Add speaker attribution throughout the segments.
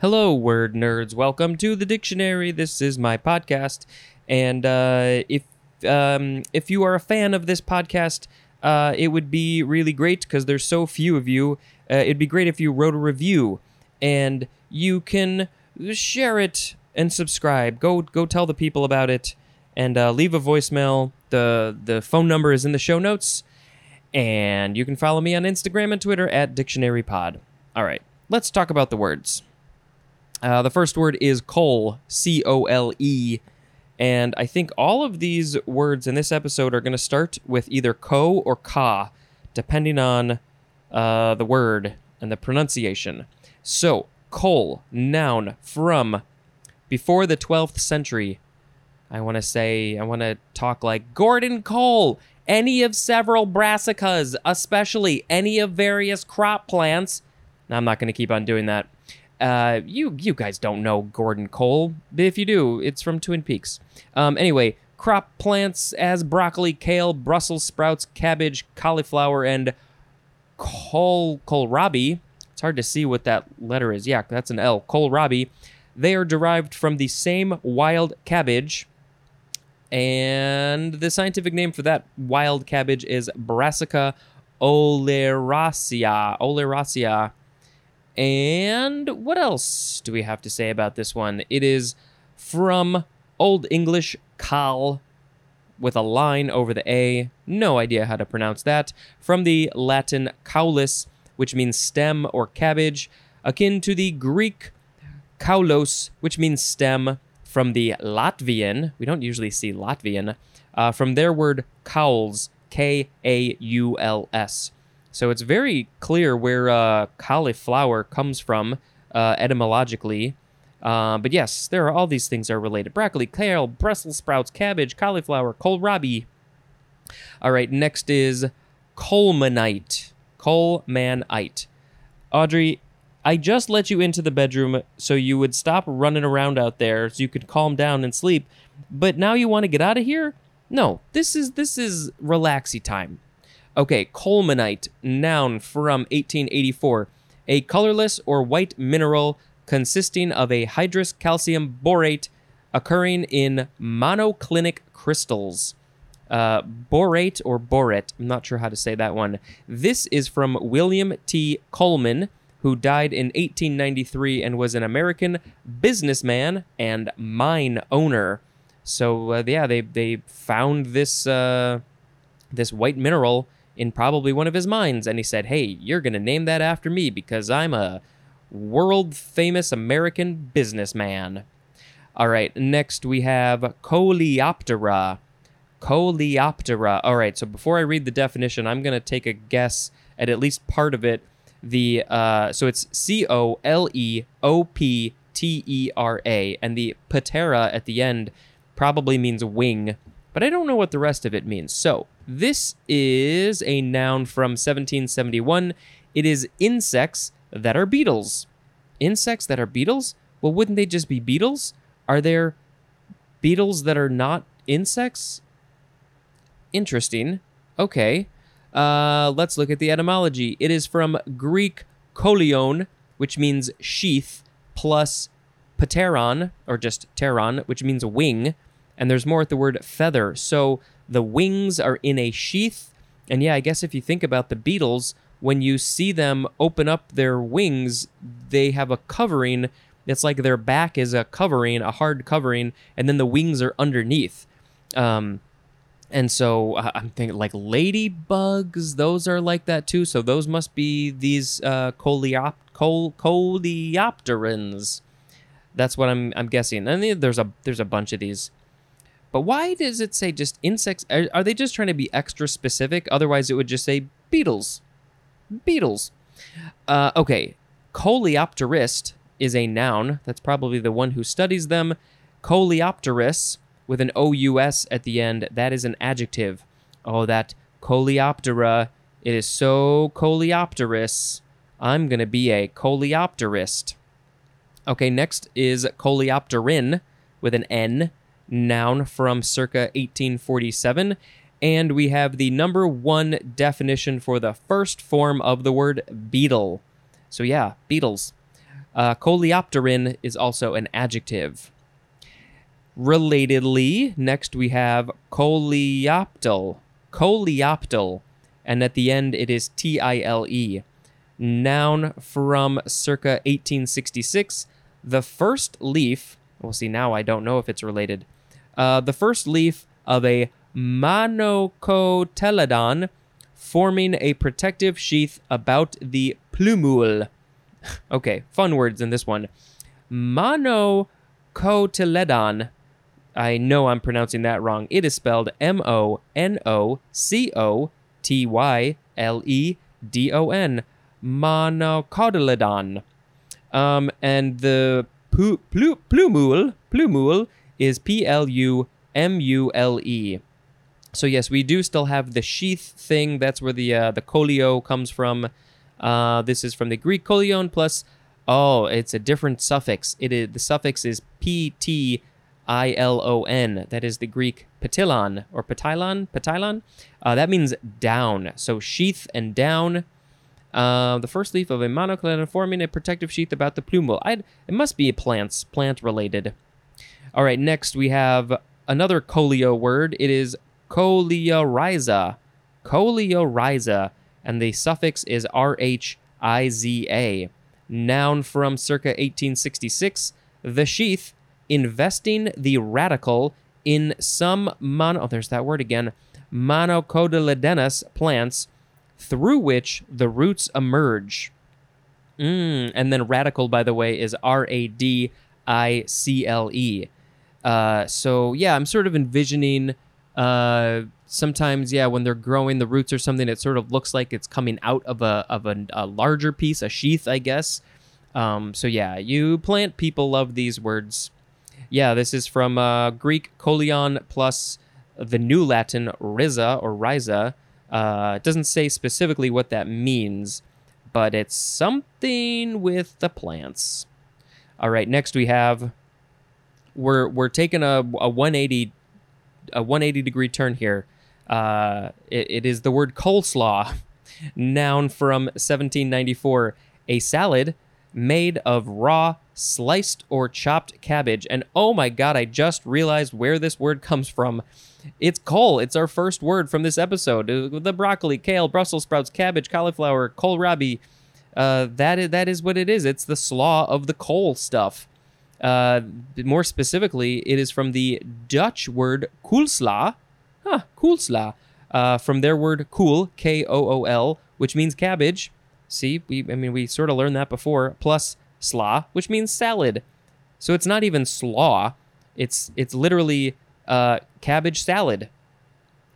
Speaker 1: Hello, word nerds. Welcome to the dictionary. This is my podcast, and uh, if um, if you are a fan of this podcast, uh, it would be really great because there's so few of you. Uh, it'd be great if you wrote a review, and you can share it and subscribe. Go go tell the people about it, and uh, leave a voicemail. the The phone number is in the show notes, and you can follow me on Instagram and Twitter at DictionaryPod. All right, let's talk about the words. Uh, the first word is cole, C O L E. And I think all of these words in this episode are going to start with either co or ka, depending on uh, the word and the pronunciation. So, cole, noun, from before the 12th century. I want to say, I want to talk like Gordon Cole, any of several brassicas, especially any of various crop plants. Now, I'm not going to keep on doing that. Uh, you you guys don't know Gordon Cole. If you do, it's from Twin Peaks. Um, anyway, crop plants as broccoli, kale, Brussels sprouts, cabbage, cauliflower, and col kohlrabi. It's hard to see what that letter is. Yeah, that's an L. Kohlrabi. They are derived from the same wild cabbage. And the scientific name for that wild cabbage is Brassica oleracea. Oleracea. And what else do we have to say about this one? It is from Old English cal with a line over the A. No idea how to pronounce that. From the Latin caulis, which means stem or cabbage, akin to the Greek kaulos, which means stem. From the Latvian, we don't usually see Latvian, uh, from their word kauls, K A U L S. So it's very clear where uh, cauliflower comes from uh, etymologically. Uh, but yes, there are all these things are related: broccoli, kale, Brussels sprouts, cabbage, cauliflower, kohlrabi. All right, next is colemanite. Colemanite. Audrey, I just let you into the bedroom so you would stop running around out there, so you could calm down and sleep. But now you want to get out of here? No, this is this is relaxy time. Okay, colemanite, noun from 1884. A colorless or white mineral consisting of a hydrous calcium borate occurring in monoclinic crystals. Uh, borate or borate, I'm not sure how to say that one. This is from William T. Coleman, who died in 1893 and was an American businessman and mine owner. So uh, yeah, they they found this uh, this white mineral in probably one of his minds and he said, Hey, you're going to name that after me because I'm a world famous American businessman. All right, next we have Coleoptera. Coleoptera. All right, so before I read the definition, I'm going to take a guess at at least part of it. The uh, so it's C O L E O P T E R A, and the patera at the end probably means wing, but I don't know what the rest of it means. So this is a noun from 1771. It is insects that are beetles. Insects that are beetles? Well, wouldn't they just be beetles? Are there beetles that are not insects? Interesting. Okay. Uh, let's look at the etymology. It is from Greek kolion, which means sheath, plus pteron, or just pteron, which means wing. And there's more at the word feather. So the wings are in a sheath. And yeah, I guess if you think about the beetles, when you see them open up their wings, they have a covering. It's like their back is a covering, a hard covering, and then the wings are underneath. Um, and so uh, I'm thinking like ladybugs, those are like that too. So those must be these uh, coleop- col- coleopterans. That's what I'm I'm guessing. And there's a there's a bunch of these. But why does it say just insects? Are, are, they just trying to be extra specific? Otherwise, it would just say beetles. Beetles. Uh, okay. Coleopterist is a noun. That's probably the one who studies them. Coleopterous with an OUS at the end, that is an adjective. Oh, that Coleoptera. It is so coleopterous. I'm going to be a coleopterist. Okay, next is coleopteran with an N noun from circa 1847. And we have the number one definition for the first form of the word beetle. So, yeah, beetles. Uh, coleopteran is also an adjective. Relatedly, next we have coleoptile. Coleoptile. And at the end, it is T I L E. Noun from circa 1866. The first leaf, we'll see now, I don't know if it's related. Uh, the first leaf of a Monocotyledon forming a protective sheath about the plumule. okay, fun words in this one. Monocotyledon. I know I'm pronouncing that wrong. It is spelled M O N O C O T Y L E D O N. Monocotyledon. Um, and the plumule, plumule is P L U M U L E. So yes, we do still have the sheath thing. That's where the uh, the colio comes from. Uh, this is from the Greek kolion plus. Oh, it's a different suffix. It is the suffix is p t i l o n. That is the Greek patylon or patylon. Patylon. Uh, that means down. So sheath and down. Uh, the first leaf of a monoclinium forming a protective sheath about the plumule. I'd, it must be plants, plant related. All right, next we have another colio word. It is coleorhiza. Coleorhiza, and the suffix is rhiza. Noun from circa 1866. The sheath, investing the radicle in some mono. Oh, there's that word again. Monocotyledonous plants, through which the roots emerge. Mm, and then radicle, by the way, is R A D I C L E. Uh, so yeah, I'm sort of envisioning uh, sometimes, yeah, when they're growing the roots or something, it sort of looks like it's coming out of a of a, a larger piece, a sheath, I guess. Um, so yeah, you plant people love these words. Yeah, this is from uh, Greek kolion plus the New Latin rhiza or rhiza. Uh, it doesn't say specifically what that means, but it's something with the plants. All right, next we have we're we're taking a, a 180 a 180 degree turn here. Uh, it, it is the word coleslaw, noun from 1794, a salad made of raw, sliced or chopped cabbage. And oh my god, I just realized where this word comes from. It's cole. It's our first word from this episode. Uh, the broccoli, kale, Brussels sprouts, cabbage, cauliflower, kohlrabi. Uh, that is that is what it is. It's the slaw of the cole stuff. Uh, more specifically, it is from the Dutch word koolsla. Huh, koolsla. Uh, from their word kool, K O O L, which means cabbage. See, we I mean we sort of learned that before. Plus sla, which means salad. So it's not even slaw. It's it's literally uh, cabbage salad.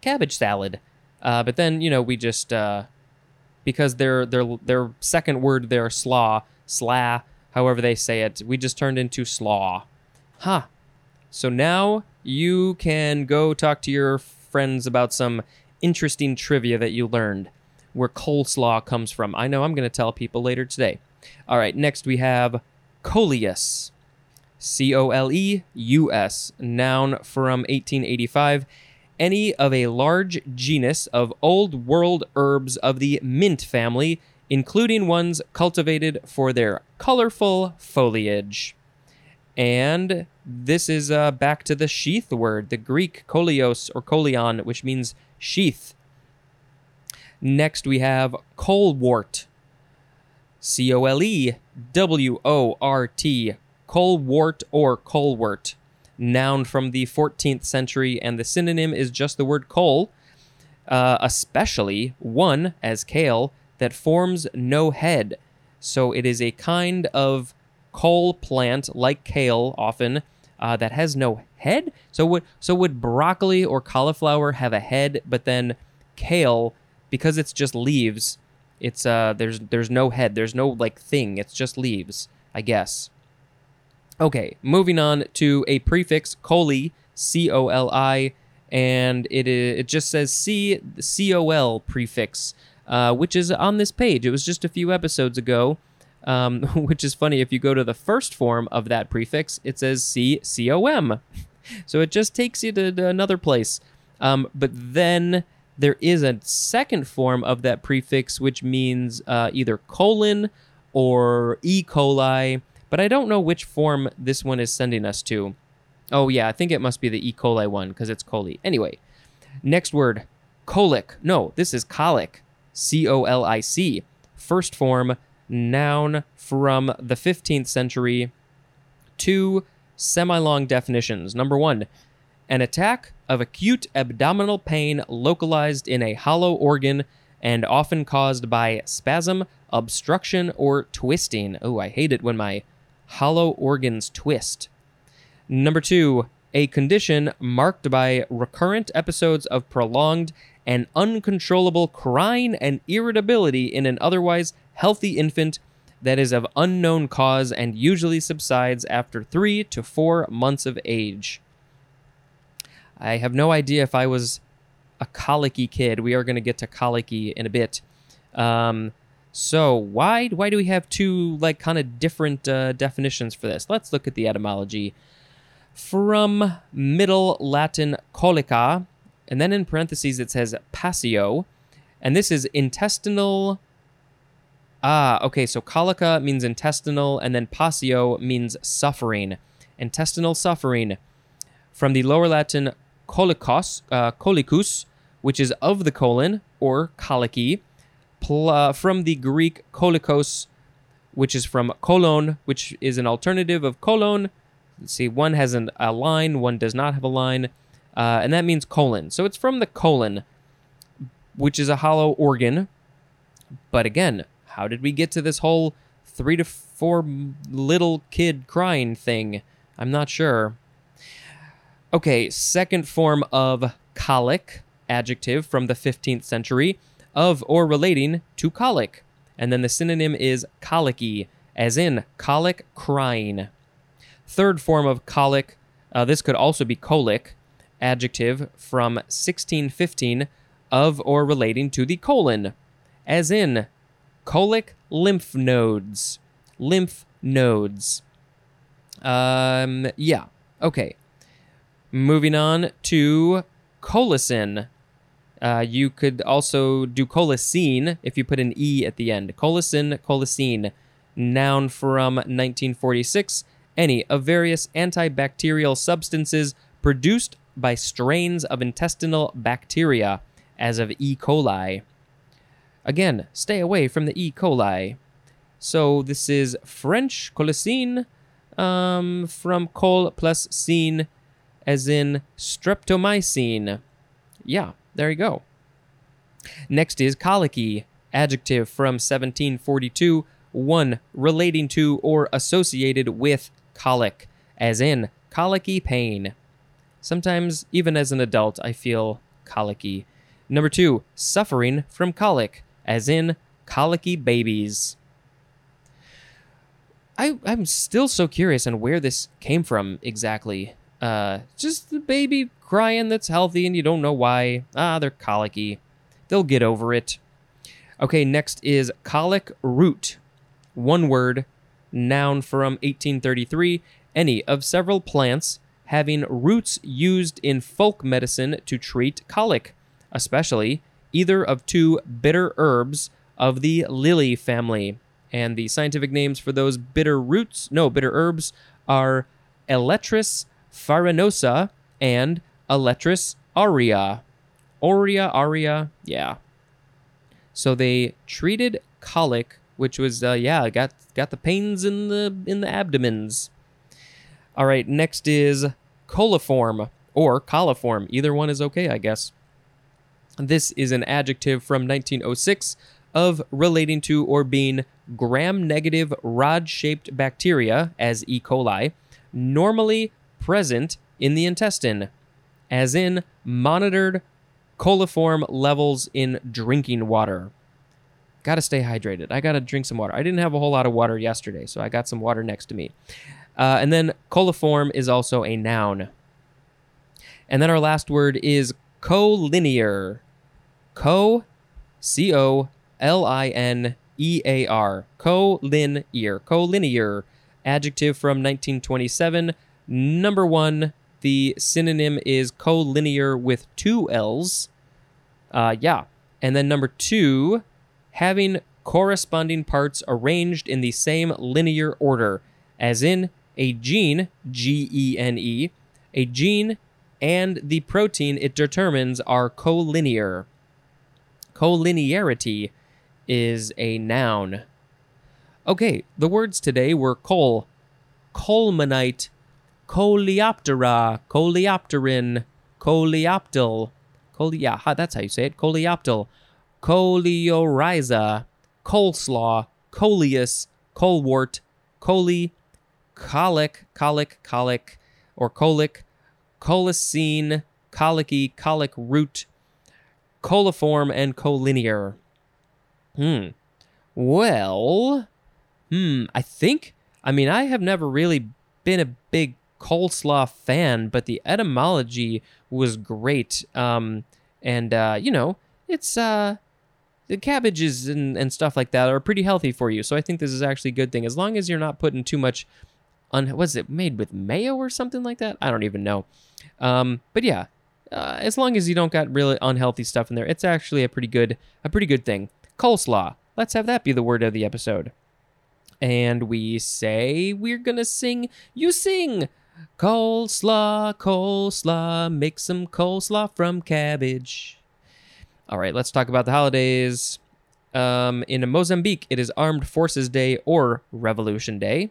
Speaker 1: Cabbage salad. Uh, but then you know we just uh, because their their their second word there slaw sla however they say it. We just turned into slaw. Huh. So now you can go talk to your friends about some interesting trivia that you learned, where coleslaw comes from. I know I'm going to tell people later today. All right, next we have coleus. C O L E U S, noun from 1885. Any of a large genus of old world herbs of the mint family including ones cultivated for their colorful foliage. And this is uh, back to the sheath word, the Greek kolios or kolion, which means sheath. Next, we have colewort. C O L E W O R T. Colewort or colewort. Noun from the 14th century, and the synonym is just the word cole, uh, especially one as kale that forms no head. So it is a kind of cole plant, like kale often, uh, that has no head. So would so would broccoli or cauliflower have a head, but then kale, because it's just leaves, it's uh there's there's no head, there's no like thing, it's just leaves, I guess. Okay, moving on to a prefix coli, C O L I, and it it just says C C O L prefix uh, which is on this page. It was just a few episodes ago. Um, which is funny. If you go to the first form of that prefix, it says C C O M. So it just takes you to, to another place. Um, but then there is a second form of that prefix, which means uh, either colon or E. coli. but I don't know which form this one is sending us to. Oh, yeah, I think it must be the E. coli one because it's coli. Anyway, next word colic. No, this is colic. C O L I C. First form, noun from the 15th century. Two semi long definitions. Number one, an attack of acute abdominal pain localized in a hollow organ and often caused by spasm, obstruction, or twisting. Oh, I hate it when my hollow organs twist. Number two, a condition marked by recurrent episodes of prolonged and uncontrollable crying and irritability in an otherwise healthy infant that is of unknown cause and usually subsides after three to four months of age. I have no idea if I was a colicky kid. We are going to get to colicky in a bit. Um, so why why do we have two like kind of different uh, definitions for this? Let's look at the etymology from Middle Latin colica, and then in parentheses it says passio, and this is intestinal. Ah, okay, so colica means intestinal, and then passio means suffering. Intestinal suffering. From the Lower Latin colicos, uh, colicus, which is of the colon, or colicky, pl- uh, from the Greek kolikos, which is from colon, which is an alternative of colon. Let's see, one has an, a line, one does not have a line, uh, and that means colon. So it's from the colon, which is a hollow organ. But again, how did we get to this whole three to four little kid crying thing? I'm not sure. Okay, second form of colic, adjective from the 15th century, of or relating to colic. And then the synonym is colicky, as in colic crying. Third form of colic, uh, this could also be colic, adjective from 1615, of or relating to the colon, as in colic lymph nodes. Lymph nodes. Um, yeah. Okay. Moving on to colicin. Uh, you could also do colicine if you put an E at the end. Colicin, colicine. Noun from 1946. Any of various antibacterial substances produced by strains of intestinal bacteria, as of E. coli. Again, stay away from the E. coli. So this is French colicine um, from col plus scene as in streptomycin. Yeah, there you go. Next is colicky, adjective from 1742, one relating to or associated with colic, as in colicky pain. Sometimes, even as an adult, I feel colicky. Number two, suffering from colic, as in colicky babies. I, I'm still so curious on where this came from exactly. Uh, just the baby crying that's healthy and you don't know why. Ah, they're colicky. They'll get over it. Okay, next is colic root. One word, noun from 1833. Any of several plants having roots used in folk medicine to treat colic, especially either of two bitter herbs of the lily family. And the scientific names for those bitter roots, no, bitter herbs, are Aletris farinosa, and Aletris aurea. Aurea, aria, yeah. So they treated colic, which was uh, yeah, got got the pains in the in the abdomens. All right, next is coliform or coliform. Either one is okay, I guess. This is an adjective from 1906 of relating to or being gram negative rod shaped bacteria, as E. coli, normally present in the intestine, as in monitored coliform levels in drinking water. Gotta stay hydrated. I gotta drink some water. I didn't have a whole lot of water yesterday, so I got some water next to me. Uh, and then coliform is also a noun. And then our last word is colinear. Co, C O L I N E A R. Colinear. Colinear. Adjective from 1927 Number one, the synonym is collinear with two L's. Uh, yeah. And then number two, having corresponding parts arranged in the same linear order, as in a gene, G E N E, a gene and the protein it determines are colinear. Colinearity is a noun. Okay, the words today were cole, colemanite, coleoptera, coleopteran, coleoptile, cole, yeah, that's how you say it, coleoptile, coleorhiza, coleslaw, coleus, colewort, coli, colic, colic, colic, or colic, colicine, colicky, colic root, coliform, and colinear. Hmm. Well, hmm, I think, I mean, I have never really been a big coleslaw fan, but the etymology was great. Um, and, uh, you know, it's, uh, the cabbages and, and stuff like that are pretty healthy for you. So I think this is actually a good thing. As long as you're not putting too much, un- was it made with mayo or something like that? I don't even know. Um, but yeah, uh, as long as you don't got really unhealthy stuff in there, it's actually a pretty good a pretty good thing. Coleslaw. Let's have that be the word of the episode. And we say we're gonna sing. You sing. Coleslaw, coleslaw, make some coleslaw from cabbage. All right, let's talk about the holidays. Um, in Mozambique, it is Armed Forces Day or Revolution Day.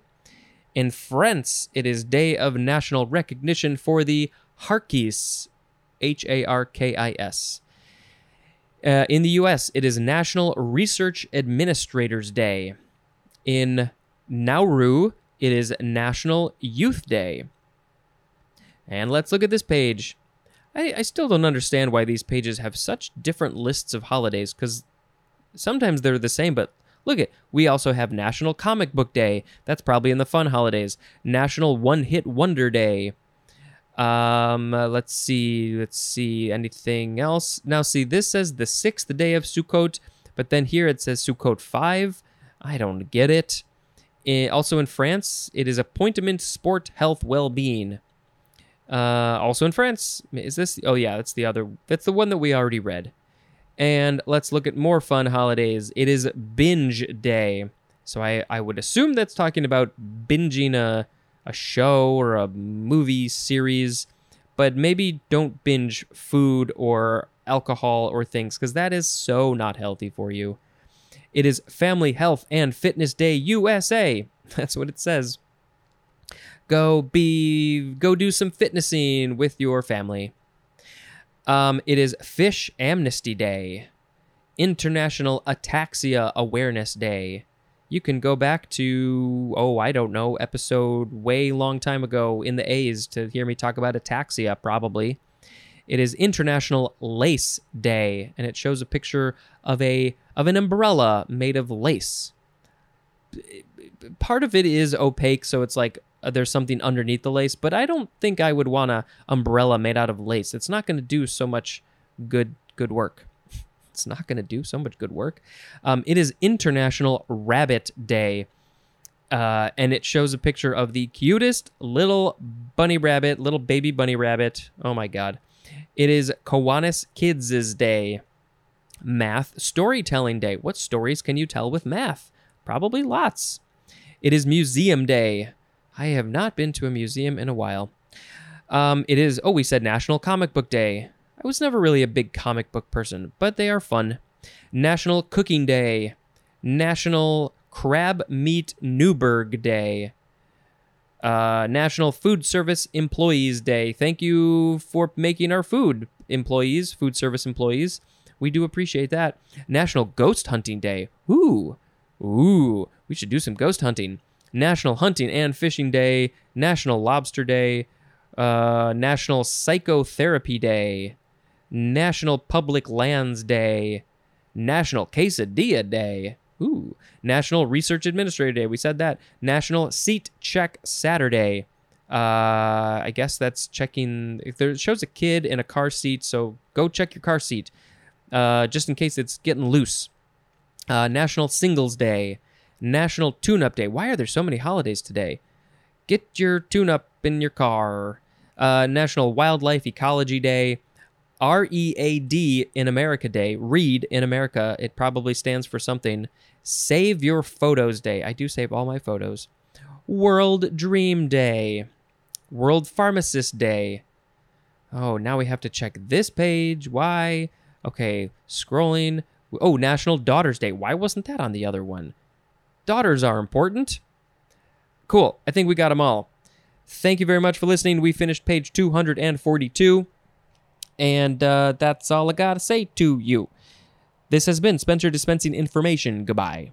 Speaker 1: In France, it is Day of National Recognition for the Harkis, H A R K I S. Uh, in the US, it is National Research Administrators Day. In Nauru, it is National Youth Day. And let's look at this page. I, I still don't understand why these pages have such different lists of holidays, because sometimes they're the same, but look at we also have National Comic Book Day. That's probably in the fun holidays. National One Hit Wonder Day. Um, uh, let's see, let's see, anything else? Now, see, this says the sixth day of Sukkot, but then here it says Sukkot 5. I don't get it. Eh, also in France, it is Appointment Sport Health Well-being. Uh, also in France, is this? Oh yeah, that's the other. That's the one that we already read. And let's look at more fun holidays. It is Binge Day, so I I would assume that's talking about binging a a show or a movie series, but maybe don't binge food or alcohol or things because that is so not healthy for you. It is Family Health and Fitness Day USA. That's what it says. Go be go do some fitnessing with your family. Um, it is Fish Amnesty Day, International Ataxia Awareness Day, you can go back to oh i don't know episode way long time ago in the a's to hear me talk about ataxia probably. It is international lace day and it shows a picture of a of an umbrella made of lace. Part of it is opaque so it's like uh, there's something underneath the lace but i don't think i would want a umbrella made out of lace it's not going to do so much good good work it's not going to do so much good work. Um, it is International Rabbit Day. Uh, and it shows a picture of the cutest little bunny rabbit, little baby bunny rabbit. Oh my god. It is Kiwanis Kids' Day. Math Storytelling Day. What stories can you tell with math? Probably lots. It is Museum Day. I have not been to a museum in a while. Um, it is, oh, we said National Comic Book Day. I was never really a big comic book person, but they are fun. National Cooking Day, National Crab Meat Newburg Day, uh, National Food Service Employees Day. Thank you for making our food, employees, food service employees. We do appreciate that. National Ghost Hunting Day. Ooh, ooh, we should do some ghost hunting. National Hunting and Fishing Day, National Lobster Day, uh, National Psychotherapy Day, National Public Lands Day, National Quesadilla Day, ooh, National Research Administrator Day. We said that. National Seat Check Saturday. Uh, I guess that's checking if there shows a kid in a car seat, so go check your car seat, uh, just in case it's getting loose. Uh, National Singles Day, National Tune Up Day. Why are there so many holidays today? Get your tune up in your car. Uh, National Wildlife Ecology Day, R E A D in America Day, read in America, it probably stands for something. Save your photos day. I do save all my photos. World Dream Day, World Pharmacist Day. Oh, now we have to check this page. Why? Okay, scrolling. Oh, National Daughters Day. Why wasn't that on the other one? Daughters are important. Cool. I think we got them all. Thank you very much for listening. We finished page 242. And uh, that's all I got to say to you. This has been Spencer dispensing information. Goodbye.